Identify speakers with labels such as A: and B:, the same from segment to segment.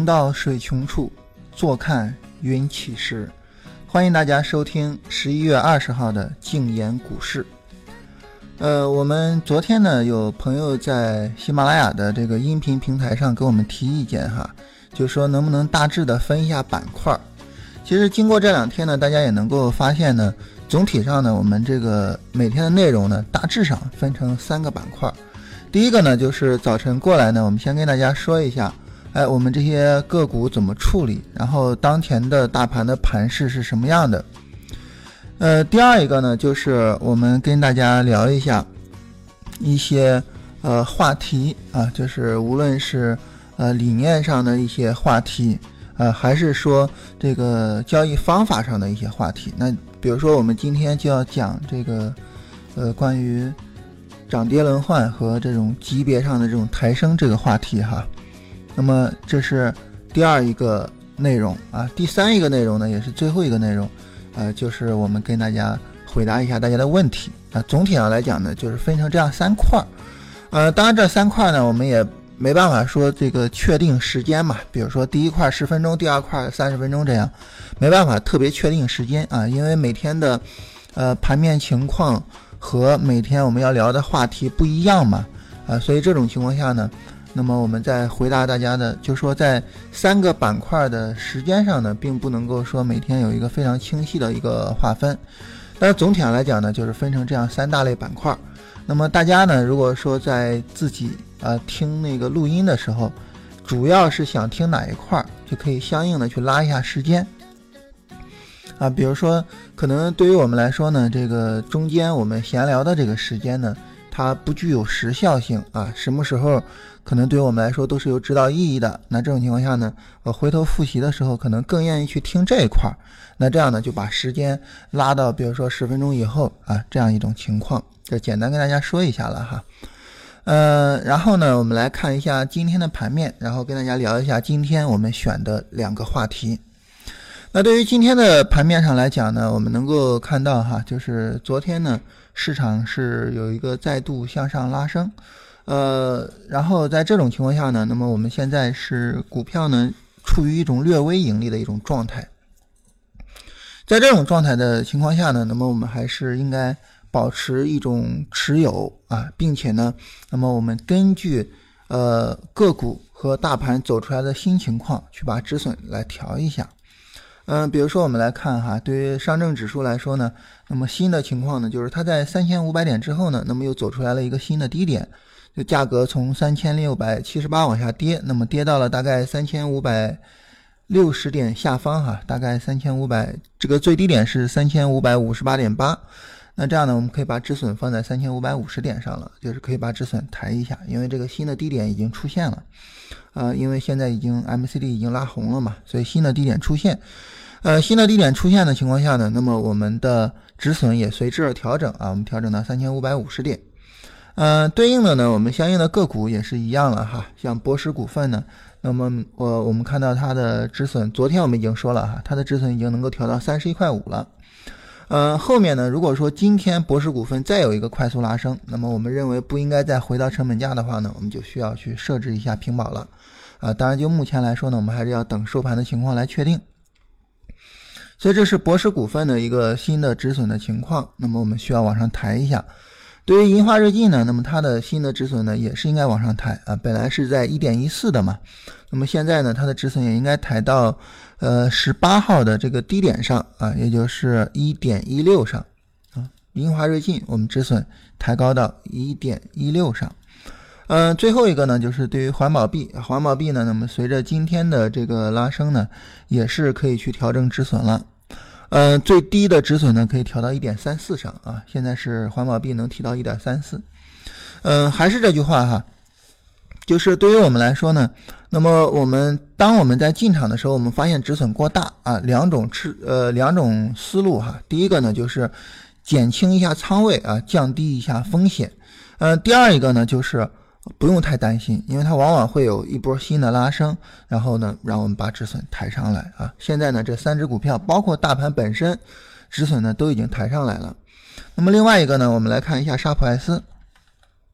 A: 行到水穷处，坐看云起时。欢迎大家收听十一月二十号的静言股市。呃，我们昨天呢，有朋友在喜马拉雅的这个音频平台上给我们提意见哈，就说能不能大致的分一下板块。其实经过这两天呢，大家也能够发现呢，总体上呢，我们这个每天的内容呢，大致上分成三个板块。第一个呢，就是早晨过来呢，我们先跟大家说一下。哎，我们这些个股怎么处理？然后当前的大盘的盘势是什么样的？呃，第二一个呢，就是我们跟大家聊一下一些呃话题啊，就是无论是呃理念上的一些话题，呃，还是说这个交易方法上的一些话题。那比如说，我们今天就要讲这个呃关于涨跌轮换和这种级别上的这种抬升这个话题哈。那么这是第二一个内容啊，第三一个内容呢，也是最后一个内容，呃，就是我们跟大家回答一下大家的问题啊。总体上来讲呢，就是分成这样三块儿，呃，当然这三块呢，我们也没办法说这个确定时间嘛，比如说第一块十分钟，第二块三十分钟这样，没办法特别确定时间啊，因为每天的呃盘面情况和每天我们要聊的话题不一样嘛，啊，所以这种情况下呢。那么我们再回答大家的，就说在三个板块的时间上呢，并不能够说每天有一个非常清晰的一个划分，但是总体上来讲呢，就是分成这样三大类板块。那么大家呢，如果说在自己呃听那个录音的时候，主要是想听哪一块，就可以相应的去拉一下时间。啊，比如说可能对于我们来说呢，这个中间我们闲聊的这个时间呢，它不具有时效性啊，什么时候？可能对我们来说都是有指导意义的。那这种情况下呢，我回头复习的时候，可能更愿意去听这一块儿。那这样呢，就把时间拉到，比如说十分钟以后啊，这样一种情况，就简单跟大家说一下了哈。呃，然后呢，我们来看一下今天的盘面，然后跟大家聊一下今天我们选的两个话题。那对于今天的盘面上来讲呢，我们能够看到哈，就是昨天呢，市场是有一个再度向上拉升。呃，然后在这种情况下呢，那么我们现在是股票呢处于一种略微盈利的一种状态。在这种状态的情况下呢，那么我们还是应该保持一种持有啊，并且呢，那么我们根据呃个股和大盘走出来的新情况去把止损来调一下。嗯，比如说我们来看哈，对于上证指数来说呢，那么新的情况呢，就是它在三千五百点之后呢，那么又走出来了一个新的低点。就价格从三千六百七十八往下跌，那么跌到了大概三千五百六十点下方哈，大概三千五百，这个最低点是三千五百五十八点八。那这样呢，我们可以把止损放在三千五百五十点上了，就是可以把止损抬一下，因为这个新的低点已经出现了。呃，因为现在已经 M C D 已经拉红了嘛，所以新的低点出现。呃，新的低点出现的情况下呢，那么我们的止损也随之而调整啊，我们调整到三千五百五十点。嗯，对应的呢，我们相应的个股也是一样了哈。像博时股份呢，那么我我们看到它的止损，昨天我们已经说了哈，它的止损已经能够调到三十一块五了。呃，后面呢，如果说今天博时股份再有一个快速拉升，那么我们认为不应该再回到成本价的话呢，我们就需要去设置一下平保了。啊，当然就目前来说呢，我们还是要等收盘的情况来确定。所以这是博时股份的一个新的止损的情况，那么我们需要往上抬一下。对于银华日进呢，那么它的新的止损呢也是应该往上抬啊，本来是在一点一四的嘛，那么现在呢它的止损也应该抬到呃十八号的这个低点上啊，也就是一点一六上啊。银华日进我们止损抬高到一点一六上，嗯，最后一个呢就是对于环保币，环保币呢，那么随着今天的这个拉升呢，也是可以去调整止损了。嗯，最低的止损呢可以调到一点三四上啊，现在是环保币能提到一点三四。嗯，还是这句话哈，就是对于我们来说呢，那么我们当我们在进场的时候，我们发现止损过大啊，两种吃呃两种思路哈，第一个呢就是减轻一下仓位啊，降低一下风险。嗯，第二一个呢就是。不用太担心，因为它往往会有一波新的拉升，然后呢，让我们把止损抬上来啊。现在呢，这三只股票包括大盘本身，止损呢都已经抬上来了。那么另外一个呢，我们来看一下沙普爱思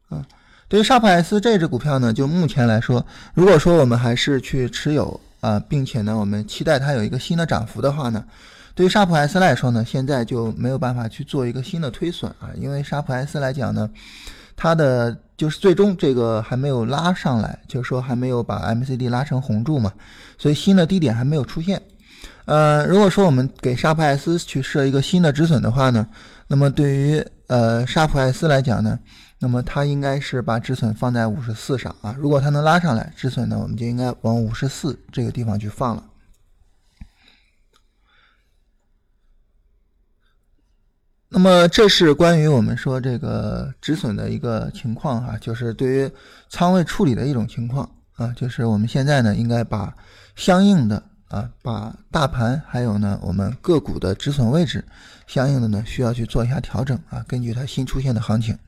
A: 啊。对于沙普爱思这只股票呢，就目前来说，如果说我们还是去持有啊，并且呢，我们期待它有一个新的涨幅的话呢，对于沙普 S 来说呢，现在就没有办法去做一个新的推损啊，因为沙普 S 来讲呢，它的就是最终这个还没有拉上来，就是说还没有把 M C D 拉成红柱嘛，所以新的低点还没有出现。呃，如果说我们给沙普 S 去设一个新的止损的话呢，那么对于呃沙普 S 来讲呢。那么它应该是把止损放在五十四上啊，如果它能拉上来，止损呢我们就应该往五十四这个地方去放了。那么这是关于我们说这个止损的一个情况哈，就是对于仓位处理的一种情况啊，就是我们现在呢应该把相应的啊，把大盘还有呢我们个股的止损位置相应的呢需要去做一下调整啊，根据它新出现的行情。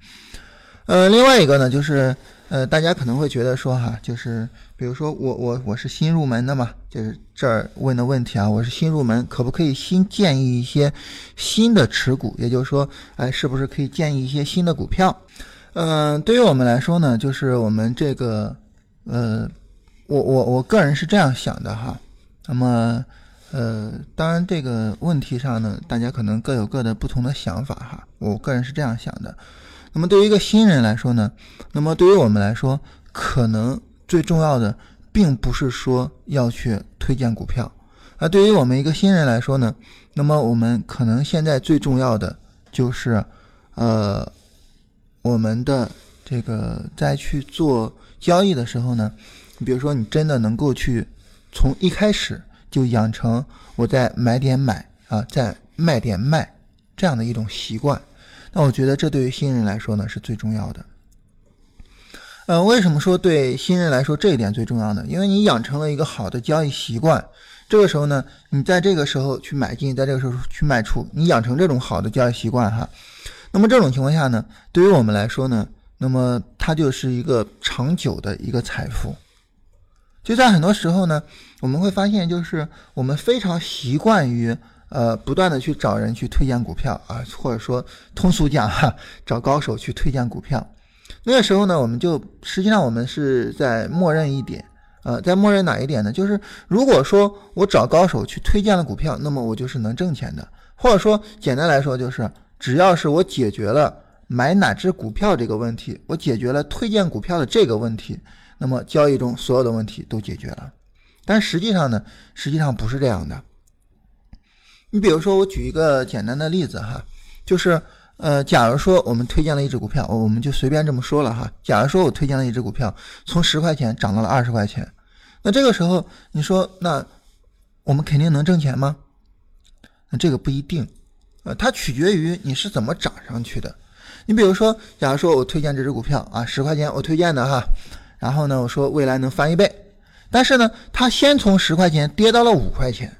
A: 呃，另外一个呢，就是呃，大家可能会觉得说哈，就是比如说我我我是新入门的嘛，就是这儿问的问题啊，我是新入门，可不可以新建议一些新的持股？也就是说，哎，是不是可以建议一些新的股票？嗯，对于我们来说呢，就是我们这个呃，我我我个人是这样想的哈。那么呃，当然这个问题上呢，大家可能各有各的不同的想法哈。我个人是这样想的。那么对于一个新人来说呢，那么对于我们来说，可能最重要的并不是说要去推荐股票，而对于我们一个新人来说呢，那么我们可能现在最重要的就是，呃，我们的这个在去做交易的时候呢，你比如说你真的能够去从一开始就养成我在买点买啊，在卖点卖这样的一种习惯。我觉得这对于新人来说呢是最重要的。呃，为什么说对新人来说这一点最重要呢？因为你养成了一个好的交易习惯，这个时候呢，你在这个时候去买进，在这个时候去卖出，你养成这种好的交易习惯哈。那么这种情况下呢，对于我们来说呢，那么它就是一个长久的一个财富。就在很多时候呢，我们会发现，就是我们非常习惯于。呃，不断的去找人去推荐股票啊，或者说通俗讲哈，找高手去推荐股票。那个时候呢，我们就实际上我们是在默认一点，呃，在默认哪一点呢？就是如果说我找高手去推荐了股票，那么我就是能挣钱的。或者说简单来说，就是只要是我解决了买哪只股票这个问题，我解决了推荐股票的这个问题，那么交易中所有的问题都解决了。但实际上呢，实际上不是这样的。你比如说，我举一个简单的例子哈，就是，呃，假如说我们推荐了一只股票，我们就随便这么说了哈。假如说我推荐了一只股票，从十块钱涨到了二十块钱，那这个时候你说，那我们肯定能挣钱吗？那这个不一定，呃，它取决于你是怎么涨上去的。你比如说，假如说我推荐这只股票啊，十块钱我推荐的哈，然后呢，我说未来能翻一倍，但是呢，它先从十块钱跌到了五块钱。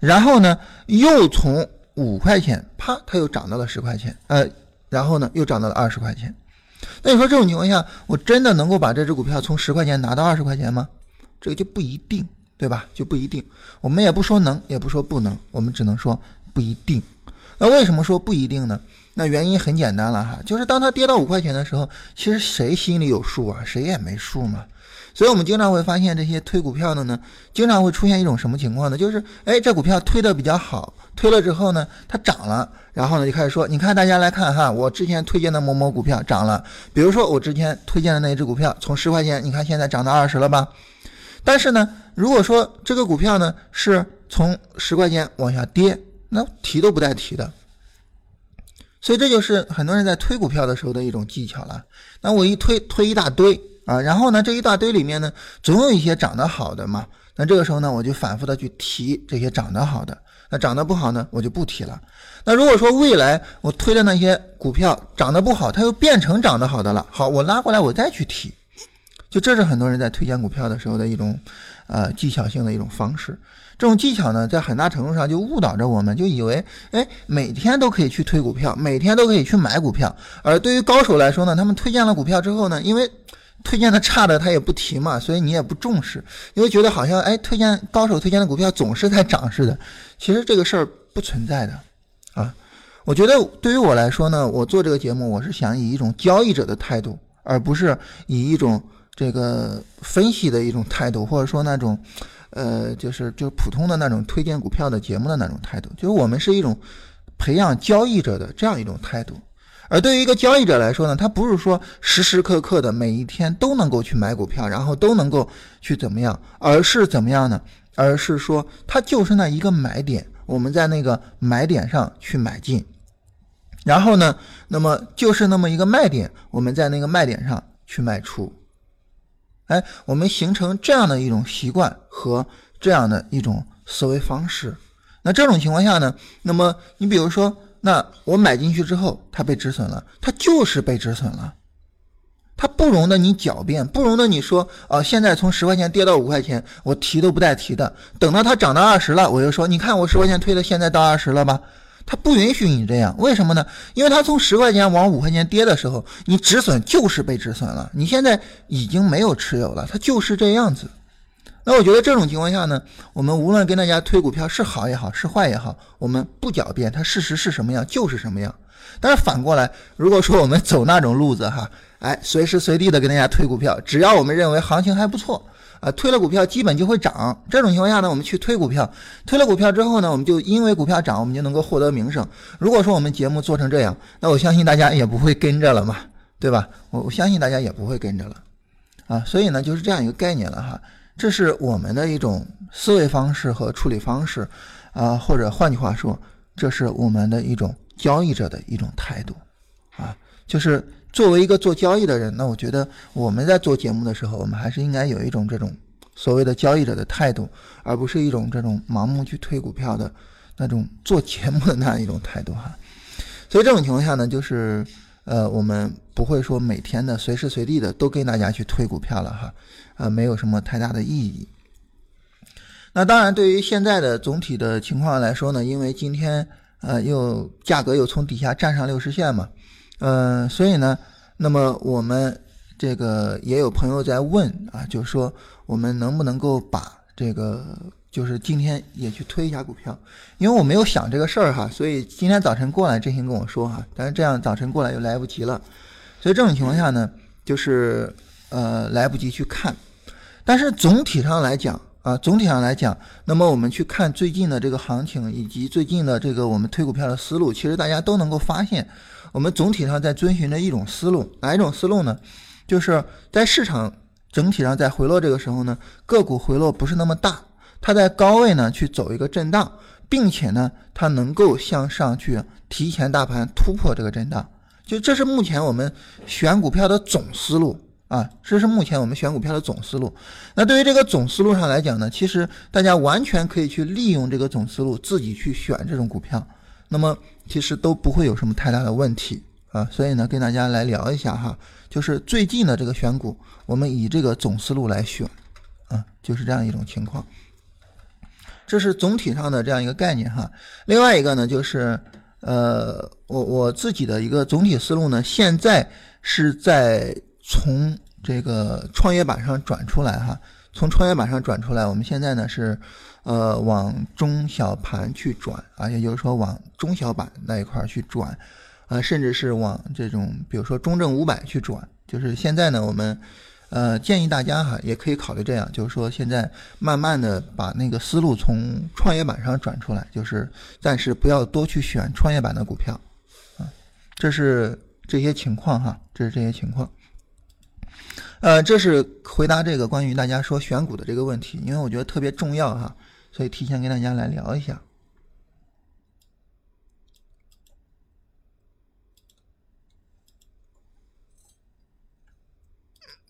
A: 然后呢，又从五块钱，啪，它又涨到了十块钱，呃，然后呢，又涨到了二十块钱。那你说这种情况下，我真的能够把这只股票从十块钱拿到二十块钱吗？这个就不一定，对吧？就不一定。我们也不说能，也不说不能，我们只能说不一定。那为什么说不一定呢？那原因很简单了哈，就是当它跌到五块钱的时候，其实谁心里有数啊？谁也没数嘛。所以，我们经常会发现这些推股票的呢，经常会出现一种什么情况呢？就是，哎，这股票推的比较好，推了之后呢，它涨了，然后呢就开始说，你看大家来看哈，我之前推荐的某某股票涨了，比如说我之前推荐的那一只股票，从十块钱，你看现在涨到二十了吧？但是呢，如果说这个股票呢是从十块钱往下跌，那提都不带提的。所以这就是很多人在推股票的时候的一种技巧了。那我一推推一大堆。啊，然后呢，这一大堆里面呢，总有一些涨得好的嘛。那这个时候呢，我就反复的去提这些涨得好的。那涨得不好呢，我就不提了。那如果说未来我推的那些股票涨得不好，它又变成长得好的了，好，我拉过来我再去提。就这是很多人在推荐股票的时候的一种，呃，技巧性的一种方式。这种技巧呢，在很大程度上就误导着我们，就以为，哎，每天都可以去推股票，每天都可以去买股票。而对于高手来说呢，他们推荐了股票之后呢，因为推荐的差的他也不提嘛，所以你也不重视，因为觉得好像哎，推荐高手推荐的股票总是在涨似的。其实这个事儿不存在的啊。我觉得对于我来说呢，我做这个节目，我是想以一种交易者的态度，而不是以一种这个分析的一种态度，或者说那种呃，就是就是普通的那种推荐股票的节目的那种态度，就是我们是一种培养交易者的这样一种态度。而对于一个交易者来说呢，他不是说时时刻刻的每一天都能够去买股票，然后都能够去怎么样，而是怎么样呢？而是说他就是那一个买点，我们在那个买点上去买进，然后呢，那么就是那么一个卖点，我们在那个卖点上去卖出。哎，我们形成这样的一种习惯和这样的一种思维方式。那这种情况下呢，那么你比如说。那我买进去之后，它被止损了，它就是被止损了，它不容得你狡辩，不容得你说啊，现在从十块钱跌到五块钱，我提都不带提的，等到它涨到二十了，我就说，你看我十块钱推的，现在到二十了吧？它不允许你这样，为什么呢？因为它从十块钱往五块钱跌的时候，你止损就是被止损了，你现在已经没有持有了，它就是这样子。那我觉得这种情况下呢，我们无论跟大家推股票是好也好，是坏也好，我们不狡辩，它事实是什么样就是什么样。但是反过来，如果说我们走那种路子哈，哎，随时随地的跟大家推股票，只要我们认为行情还不错啊，推了股票基本就会涨。这种情况下呢，我们去推股票，推了股票之后呢，我们就因为股票涨，我们就能够获得名声。如果说我们节目做成这样，那我相信大家也不会跟着了嘛，对吧？我我相信大家也不会跟着了啊。所以呢，就是这样一个概念了哈。这是我们的一种思维方式和处理方式，啊，或者换句话说，这是我们的一种交易者的一种态度，啊，就是作为一个做交易的人，那我觉得我们在做节目的时候，我们还是应该有一种这种所谓的交易者的态度，而不是一种这种盲目去推股票的那种做节目的那样一种态度哈。所以这种情况下呢，就是呃，我们不会说每天的随时随地的都跟大家去推股票了哈。啊，没有什么太大的意义。那当然，对于现在的总体的情况来说呢，因为今天呃又价格又从底下站上六十线嘛，嗯，所以呢，那么我们这个也有朋友在问啊，就是说我们能不能够把这个就是今天也去推一下股票？因为我没有想这个事儿哈，所以今天早晨过来，振兴跟我说哈，但是这样早晨过来又来不及了，所以这种情况下呢，就是呃来不及去看。但是总体上来讲啊，总体上来讲，那么我们去看最近的这个行情，以及最近的这个我们推股票的思路，其实大家都能够发现，我们总体上在遵循着一种思路，哪一种思路呢？就是在市场整体上在回落这个时候呢，个股回落不是那么大，它在高位呢去走一个震荡，并且呢，它能够向上去提前大盘突破这个震荡，就这是目前我们选股票的总思路。啊，这是目前我们选股票的总思路。那对于这个总思路上来讲呢，其实大家完全可以去利用这个总思路，自己去选这种股票，那么其实都不会有什么太大的问题啊。所以呢，跟大家来聊一下哈，就是最近的这个选股，我们以这个总思路来选，啊，就是这样一种情况。这是总体上的这样一个概念哈。另外一个呢，就是呃，我我自己的一个总体思路呢，现在是在。从这个创业板上转出来哈，从创业板上转出来，我们现在呢是，呃，往中小盘去转啊，也就是说往中小板那一块儿去转，啊，甚至是往这种比如说中证五百去转。就是现在呢，我们呃建议大家哈，也可以考虑这样，就是说现在慢慢的把那个思路从创业板上转出来，就是暂时不要多去选创业板的股票，啊，这是这些情况哈，这是这些情况。呃，这是回答这个关于大家说选股的这个问题，因为我觉得特别重要哈，所以提前跟大家来聊一下。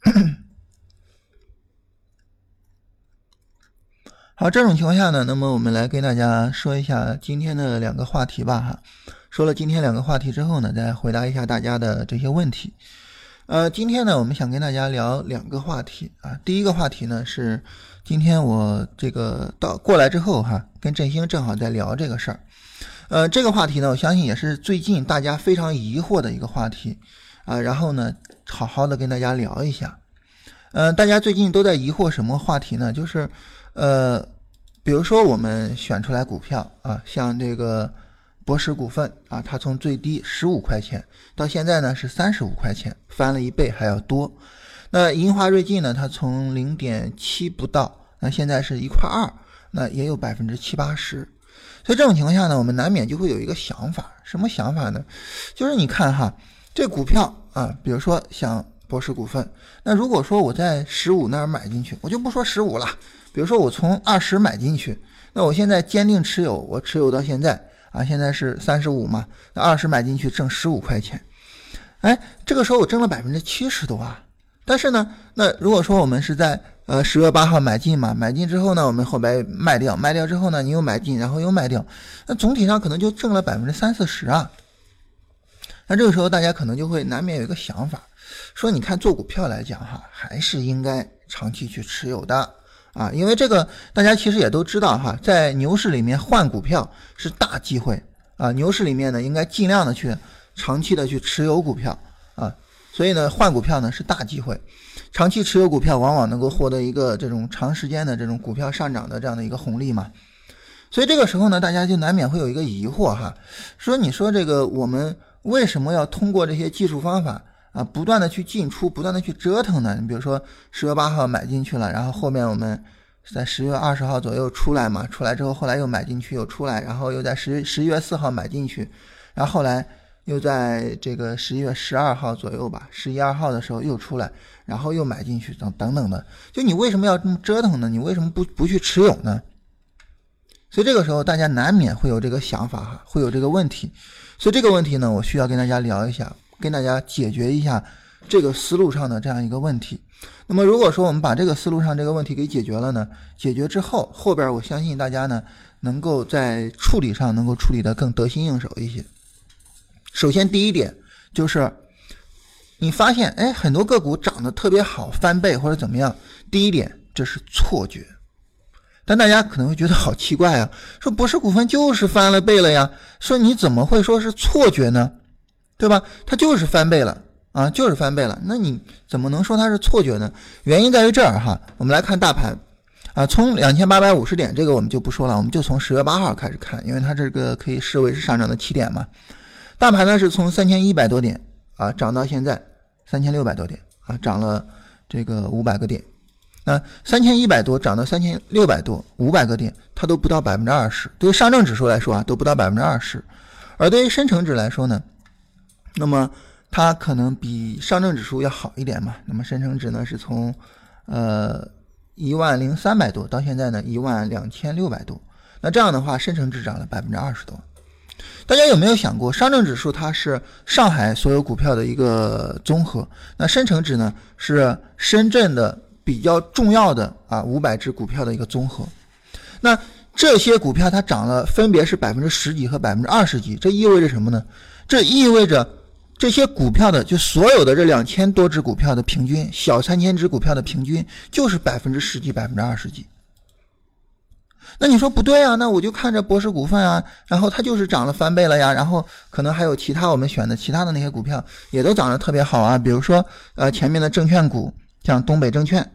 A: 好，这种情况下呢，那么我们来跟大家说一下今天的两个话题吧哈。说了今天两个话题之后呢，再回答一下大家的这些问题。呃，今天呢，我们想跟大家聊两个话题啊。第一个话题呢是，今天我这个到过来之后哈，跟振兴正好在聊这个事儿。呃，这个话题呢，我相信也是最近大家非常疑惑的一个话题啊。然后呢，好好的跟大家聊一下。嗯，大家最近都在疑惑什么话题呢？就是呃，比如说我们选出来股票啊，像这个。博时股份啊，它从最低十五块钱到现在呢是三十五块钱，翻了一倍还要多。那银华瑞进呢，它从零点七不到那现在是一块二，那也有百分之七八十。所以这种情况下呢，我们难免就会有一个想法，什么想法呢？就是你看哈，这股票啊，比如说像博时股份，那如果说我在十五那儿买进去，我就不说十五了，比如说我从二十买进去，那我现在坚定持有，我持有到现在啊，现在是三十五嘛，那二十买进去挣十五块钱，哎，这个时候我挣了百分之七十多啊。但是呢，那如果说我们是在呃十月八号买进嘛，买进之后呢，我们后边卖掉，卖掉之后呢，你又买进，然后又卖掉，那总体上可能就挣了百分之三四十啊。那这个时候大家可能就会难免有一个想法，说你看做股票来讲哈，还是应该长期去持有的啊，因为这个大家其实也都知道哈，在牛市里面换股票是大机会啊，牛市里面呢应该尽量的去长期的去持有股票啊。所以呢，换股票呢是大机会，长期持有股票往往能够获得一个这种长时间的这种股票上涨的这样的一个红利嘛。所以这个时候呢，大家就难免会有一个疑惑哈，说你说这个我们为什么要通过这些技术方法啊，不断的去进出，不断的去折腾呢？你比如说十月八号买进去了，然后后面我们在十月二十号左右出来嘛，出来之后后来又买进去又出来，然后又在十十一月四号买进去，然后后来。又在这个十一月十二号左右吧，十一二号的时候又出来，然后又买进去，等等等的。就你为什么要这么折腾呢？你为什么不不去持有呢？所以这个时候大家难免会有这个想法哈，会有这个问题。所以这个问题呢，我需要跟大家聊一下，跟大家解决一下这个思路上的这样一个问题。那么如果说我们把这个思路上这个问题给解决了呢，解决之后，后边我相信大家呢，能够在处理上能够处理的更得心应手一些。首先，第一点就是，你发现哎，很多个股涨得特别好，翻倍或者怎么样。第一点，这是错觉。但大家可能会觉得好奇怪啊，说博时股份就是翻了倍了呀，说你怎么会说是错觉呢？对吧？它就是翻倍了啊，就是翻倍了。那你怎么能说它是错觉呢？原因在于这儿哈，我们来看大盘啊，从两千八百五十点这个我们就不说了，我们就从十月八号开始看，因为它这个可以视为是上涨的起点嘛。大盘呢是从三千一百多点啊涨到现在三千六百多点啊涨了这个五百个点，那三千一百多涨到三千六百多五百个点，它都不到百分之二十。对于上证指数来说啊，都不到百分之二十，而对于深成指来说呢，那么它可能比上证指数要好一点嘛。那么深成指呢是从呃一万零三百多到现在呢一万两千六百多，那这样的话深成指涨了百分之二十多。大家有没有想过，上证指数它是上海所有股票的一个综合，那深成指呢是深圳的比较重要的啊五百只股票的一个综合。那这些股票它涨了，分别是百分之十几和百分之二十几，这意味着什么呢？这意味着这些股票的就所有的这两千多只股票的平均，小三千只股票的平均就是百分之十几、百分之二十几。那你说不对啊？那我就看着博时股份啊，然后它就是涨了翻倍了呀，然后可能还有其他我们选的其他的那些股票也都涨得特别好啊，比如说呃前面的证券股，像东北证券，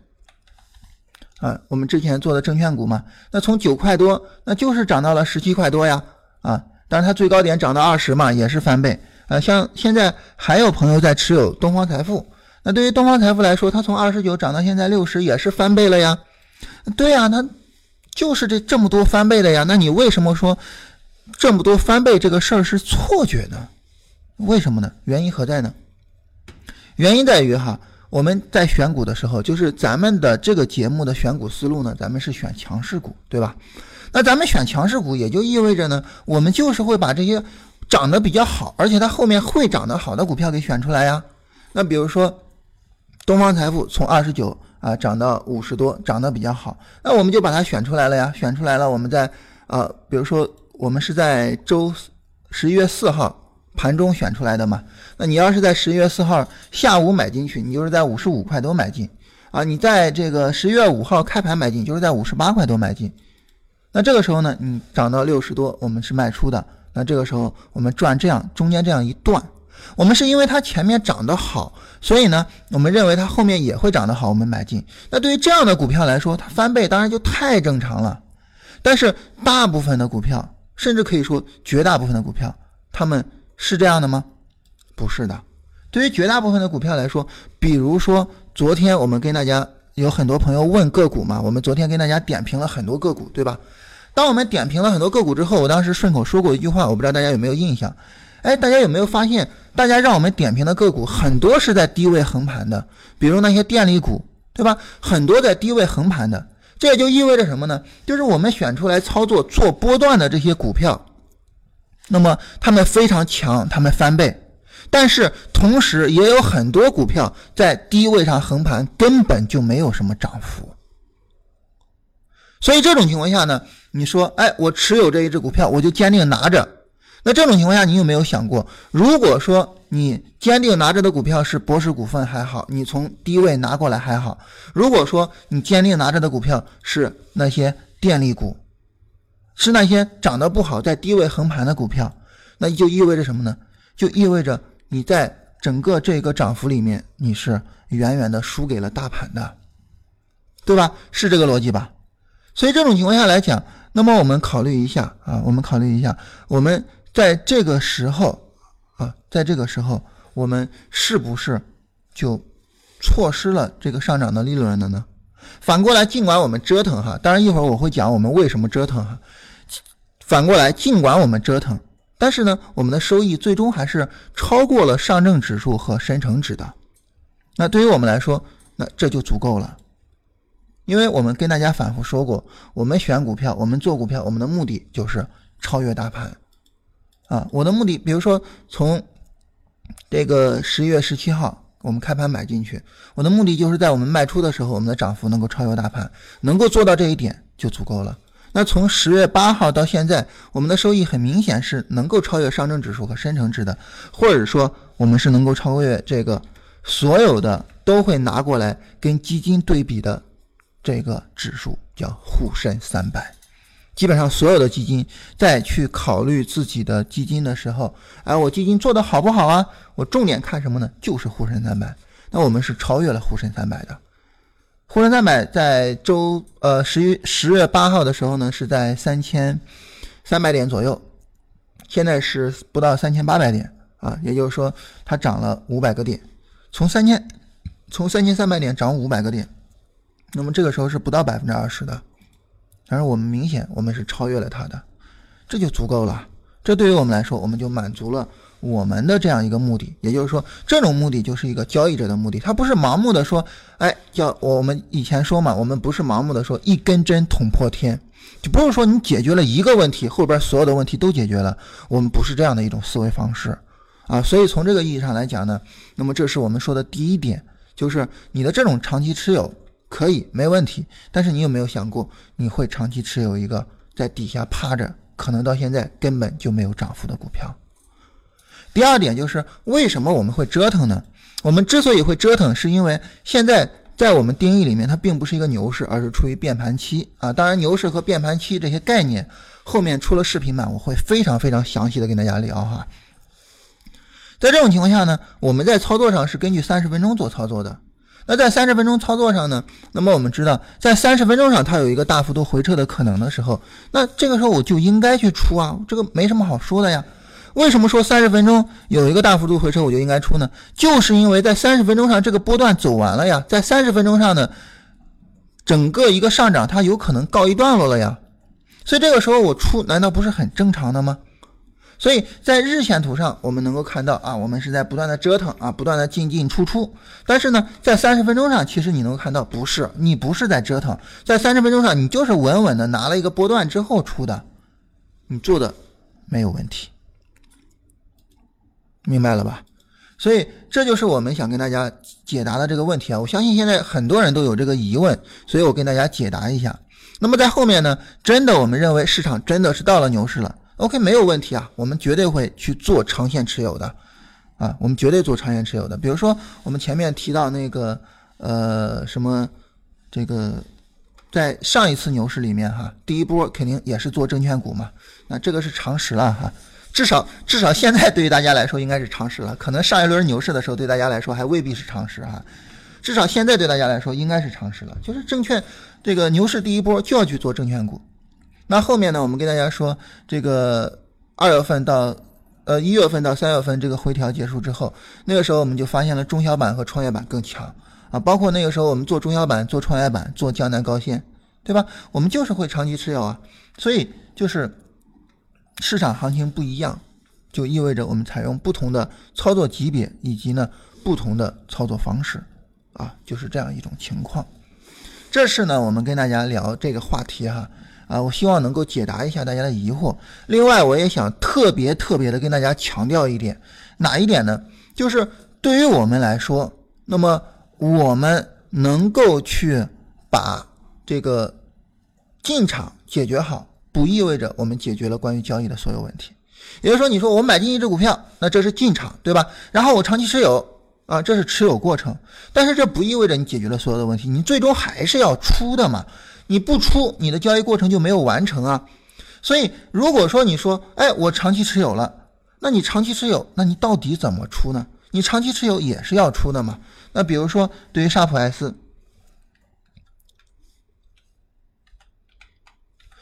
A: 啊，我们之前做的证券股嘛，那从九块多，那就是涨到了十七块多呀，啊，当然它最高点涨到二十嘛，也是翻倍，呃，像现在还有朋友在持有东方财富，那对于东方财富来说，它从二十九涨到现在六十，也是翻倍了呀，对呀，它。就是这这么多翻倍的呀，那你为什么说这么多翻倍这个事儿是错觉呢？为什么呢？原因何在呢？原因在于哈，我们在选股的时候，就是咱们的这个节目的选股思路呢，咱们是选强势股，对吧？那咱们选强势股，也就意味着呢，我们就是会把这些涨得比较好，而且它后面会涨得好的股票给选出来呀。那比如说东方财富从二十九。啊，涨到五十多，涨得比较好，那我们就把它选出来了呀。选出来了，我们在呃，比如说我们是在周十一月四号盘中选出来的嘛。那你要是在十一月四号下午买进去，你就是在五十五块多买进啊。你在这个十一月五号开盘买进，就是在五十八块多买进。那这个时候呢，你涨到六十多，我们是卖出的。那这个时候我们赚这样中间这样一段。我们是因为它前面涨得好，所以呢，我们认为它后面也会涨得好，我们买进。那对于这样的股票来说，它翻倍当然就太正常了。但是大部分的股票，甚至可以说绝大部分的股票，他们是这样的吗？不是的。对于绝大部分的股票来说，比如说昨天我们跟大家有很多朋友问个股嘛，我们昨天跟大家点评了很多个股，对吧？当我们点评了很多个股之后，我当时顺口说过一句话，我不知道大家有没有印象？哎，大家有没有发现，大家让我们点评的个股很多是在低位横盘的，比如那些电力股，对吧？很多在低位横盘的，这也就意味着什么呢？就是我们选出来操作做波段的这些股票，那么他们非常强，他们翻倍。但是同时也有很多股票在低位上横盘，根本就没有什么涨幅。所以这种情况下呢，你说，哎，我持有这一只股票，我就坚定拿着。那这种情况下，你有没有想过，如果说你坚定拿着的股票是博时股份还好，你从低位拿过来还好；如果说你坚定拿着的股票是那些电力股，是那些涨得不好在低位横盘的股票，那就意味着什么呢？就意味着。你在整个这个涨幅里面，你是远远的输给了大盘的，对吧？是这个逻辑吧？所以这种情况下来讲，那么我们考虑一下啊，我们考虑一下，我们在这个时候啊，在这个时候，我们是不是就错失了这个上涨的利润了呢？反过来，尽管我们折腾哈，当然一会儿我会讲我们为什么折腾哈。反过来，尽管我们折腾。但是呢，我们的收益最终还是超过了上证指数和深成指的。那对于我们来说，那这就足够了。因为我们跟大家反复说过，我们选股票，我们做股票，我们的目的就是超越大盘。啊，我的目的，比如说从这个十一月十七号我们开盘买进去，我的目的就是在我们卖出的时候，我们的涨幅能够超越大盘，能够做到这一点就足够了。那从十月八号到现在，我们的收益很明显是能够超越上证指数和深成指的，或者说我们是能够超越这个所有的都会拿过来跟基金对比的这个指数，叫沪深三百。基本上所有的基金在去考虑自己的基金的时候，哎，我基金做的好不好啊？我重点看什么呢？就是沪深三百。那我们是超越了沪深三百的。沪深三百在周呃十一十月八号的时候呢，是在三千三百点左右，现在是不到三千八百点啊，也就是说它涨了五百个点，从三千从三千三百点涨五百个点，那么这个时候是不到百分之二十的，但是我们明显我们是超越了它的，这就足够了，这对于我们来说，我们就满足了。我们的这样一个目的，也就是说，这种目的就是一个交易者的目的，他不是盲目的说，哎，叫我们以前说嘛，我们不是盲目的说一根针捅破天，就不是说你解决了一个问题，后边所有的问题都解决了，我们不是这样的一种思维方式啊。所以从这个意义上来讲呢，那么这是我们说的第一点，就是你的这种长期持有可以没问题，但是你有没有想过，你会长期持有一个在底下趴着，可能到现在根本就没有涨幅的股票？第二点就是为什么我们会折腾呢？我们之所以会折腾，是因为现在在我们定义里面，它并不是一个牛市，而是处于变盘期啊。当然，牛市和变盘期这些概念后面出了视频版，我会非常非常详细的跟大家聊哈。在这种情况下呢，我们在操作上是根据三十分钟做操作的。那在三十分钟操作上呢，那么我们知道，在三十分钟上它有一个大幅度回撤的可能的时候，那这个时候我就应该去出啊，这个没什么好说的呀。为什么说三十分钟有一个大幅度回撤我就应该出呢？就是因为在三十分钟上这个波段走完了呀，在三十分钟上呢，整个一个上涨它有可能告一段落了呀，所以这个时候我出难道不是很正常的吗？所以在日线图上我们能够看到啊，我们是在不断的折腾啊，不断的进进出出，但是呢，在三十分钟上其实你能够看到不是，你不是在折腾，在三十分钟上你就是稳稳的拿了一个波段之后出的，你做的没有问题。明白了吧？所以这就是我们想跟大家解答的这个问题啊！我相信现在很多人都有这个疑问，所以我跟大家解答一下。那么在后面呢，真的我们认为市场真的是到了牛市了，OK，没有问题啊，我们绝对会去做长线持有的啊，我们绝对做长线持有的。比如说我们前面提到那个呃什么这个，在上一次牛市里面哈，第一波肯定也是做证券股嘛，那这个是常识了哈。至少至少现在对于大家来说应该是常识了，可能上一轮牛市的时候对大家来说还未必是常识哈。至少现在对大家来说应该是常识了，就是证券这个牛市第一波就要去做证券股。那后面呢，我们跟大家说，这个二月份到呃一月份到三月份这个回调结束之后，那个时候我们就发现了中小板和创业板更强啊，包括那个时候我们做中小板、做创业板、做江南高新，对吧？我们就是会长期持有啊，所以就是市场行情不一样，就意味着我们采用不同的操作级别以及呢不同的操作方式啊，就是这样一种情况。这是呢，我们跟大家聊这个话题哈，啊，我希望能够解答一下大家的疑惑。另外，我也想特别特别的跟大家强调一点，哪一点呢？就是对于我们来说，那么我们能够去把这个进场解决好，不意味着我们解决了关于交易的所有问题。也就是说，你说我买进一只股票，那这是进场，对吧？然后我长期持有。啊，这是持有过程，但是这不意味着你解决了所有的问题，你最终还是要出的嘛？你不出，你的交易过程就没有完成啊。所以，如果说你说，哎，我长期持有了，那你长期持有，那你到底怎么出呢？你长期持有也是要出的嘛？那比如说，对于沙普 S，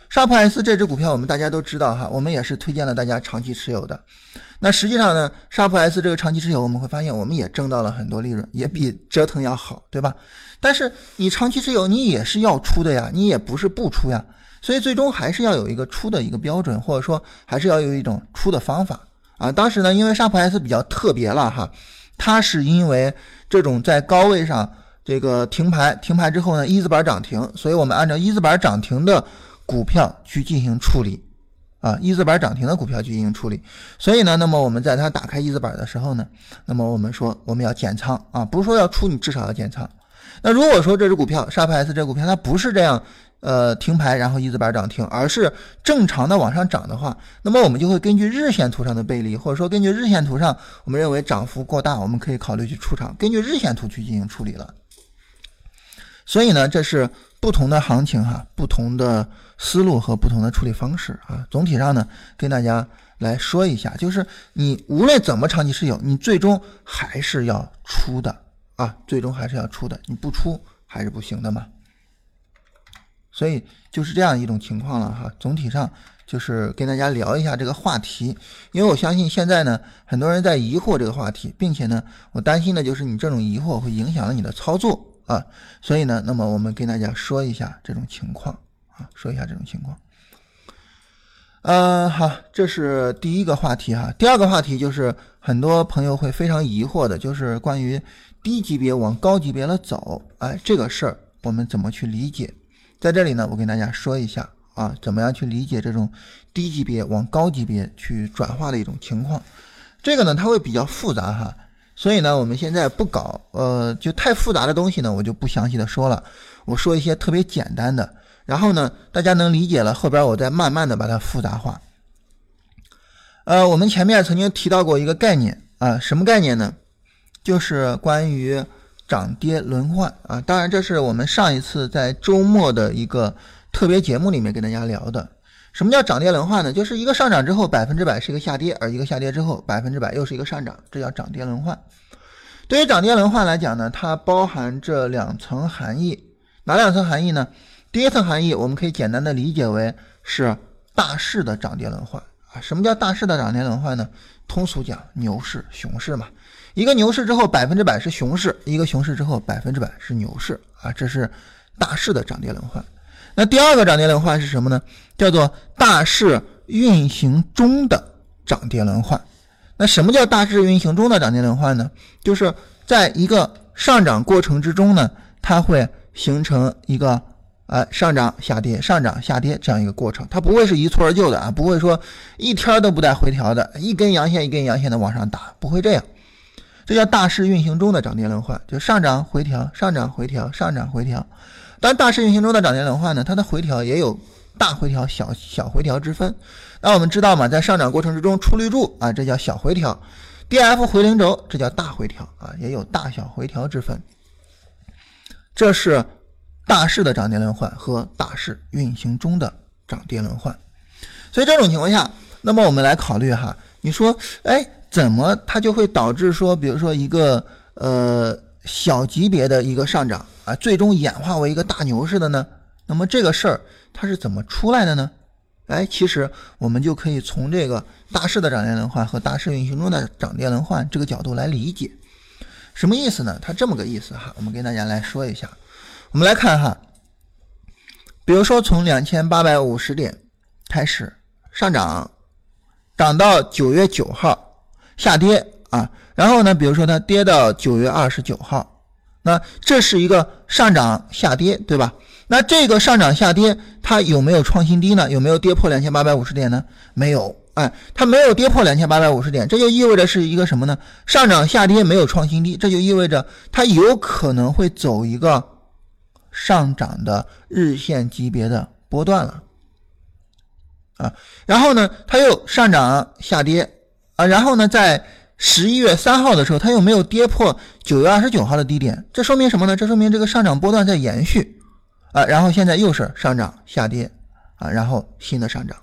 A: 沙普 S 这只股票，我们大家都知道哈，我们也是推荐了大家长期持有的。那实际上呢，沙普 S 这个长期持有，我们会发现我们也挣到了很多利润，也比折腾要好，对吧？但是你长期持有，你也是要出的呀，你也不是不出呀，所以最终还是要有一个出的一个标准，或者说还是要有一种出的方法啊。当时呢，因为沙普 S 比较特别了哈，它是因为这种在高位上这个停牌，停牌之后呢一字板涨停，所以我们按照一字板涨停的股票去进行处理。啊，一字板涨停的股票去进行处理，所以呢，那么我们在它打开一字板的时候呢，那么我们说我们要减仓啊，不是说要出，你至少要减仓。那如果说这只股票沙普 S 这股票它不是这样，呃，停牌然后一字板涨停，而是正常的往上涨的话，那么我们就会根据日线图上的背离，或者说根据日线图上我们认为涨幅过大，我们可以考虑去出场，根据日线图去进行处理了。所以呢，这是不同的行情哈，不同的。思路和不同的处理方式啊，总体上呢，跟大家来说一下，就是你无论怎么长期持有，你最终还是要出的啊，最终还是要出的，你不出还是不行的嘛。所以就是这样一种情况了哈。总体上就是跟大家聊一下这个话题，因为我相信现在呢，很多人在疑惑这个话题，并且呢，我担心的就是你这种疑惑会影响了你的操作啊。所以呢，那么我们跟大家说一下这种情况啊。说一下这种情况，呃，好，这是第一个话题哈。第二个话题就是很多朋友会非常疑惑的，就是关于低级别往高级别了走，哎，这个事儿我们怎么去理解？在这里呢，我跟大家说一下啊，怎么样去理解这种低级别往高级别去转化的一种情况？这个呢，它会比较复杂哈，所以呢，我们现在不搞，呃，就太复杂的东西呢，我就不详细的说了，我说一些特别简单的。然后呢，大家能理解了，后边我再慢慢的把它复杂化。呃，我们前面曾经提到过一个概念啊，什么概念呢？就是关于涨跌轮换啊。当然，这是我们上一次在周末的一个特别节目里面跟大家聊的。什么叫涨跌轮换呢？就是一个上涨之后百分之百是一个下跌，而一个下跌之后百分之百又是一个上涨，这叫涨跌轮换。对于涨跌轮换来讲呢，它包含这两层含义，哪两层含义呢？第一层含义，我们可以简单的理解为是大势的涨跌轮换啊。什么叫大势的涨跌轮换呢？通俗讲，牛市、熊市嘛。一个牛市之后百分之百是熊市，一个熊市之后百分之百是牛市啊。这是大势的涨跌轮换。那第二个涨跌轮换是什么呢？叫做大势运行中的涨跌轮换。那什么叫大势运行中的涨跌轮换呢？就是在一个上涨过程之中呢，它会形成一个。呃，上涨下跌，上涨下跌这样一个过程，它不会是一蹴而就的啊，不会说一天都不带回调的，一根阳线一根阳线的往上打，不会这样。这叫大势运行中的涨跌轮换，就上涨回调，上涨回调，上涨回调。但大势运行中的涨跌轮换呢，它的回调也有大回调、小小回调之分。那我们知道嘛，在上涨过程之中出绿柱啊，这叫小回调；D F 回零轴，这叫大回调啊，也有大小回调之分。这是。大势的涨跌轮换和大势运行中的涨跌轮换，所以这种情况下，那么我们来考虑哈，你说，哎，怎么它就会导致说，比如说一个呃小级别的一个上涨啊，最终演化为一个大牛市的呢？那么这个事儿它是怎么出来的呢？哎，其实我们就可以从这个大势的涨跌轮换和大势运行中的涨跌轮换这个角度来理解。什么意思呢？它这么个意思哈，我们跟大家来说一下。我们来看哈，比如说从两千八百五十点开始上涨，涨到九月九号下跌啊，然后呢，比如说它跌到九月二十九号，那这是一个上涨下跌，对吧？那这个上涨下跌它有没有创新低呢？有没有跌破两千八百五十点呢？没有。哎，它没有跌破两千八百五十点，这就意味着是一个什么呢？上涨下跌没有创新低，这就意味着它有可能会走一个上涨的日线级别的波段了啊。然后呢，它又上涨下跌啊，然后呢，在十一月三号的时候，它又没有跌破九月二十九号的低点，这说明什么呢？这说明这个上涨波段在延续啊。然后现在又是上涨下跌啊，然后新的上涨。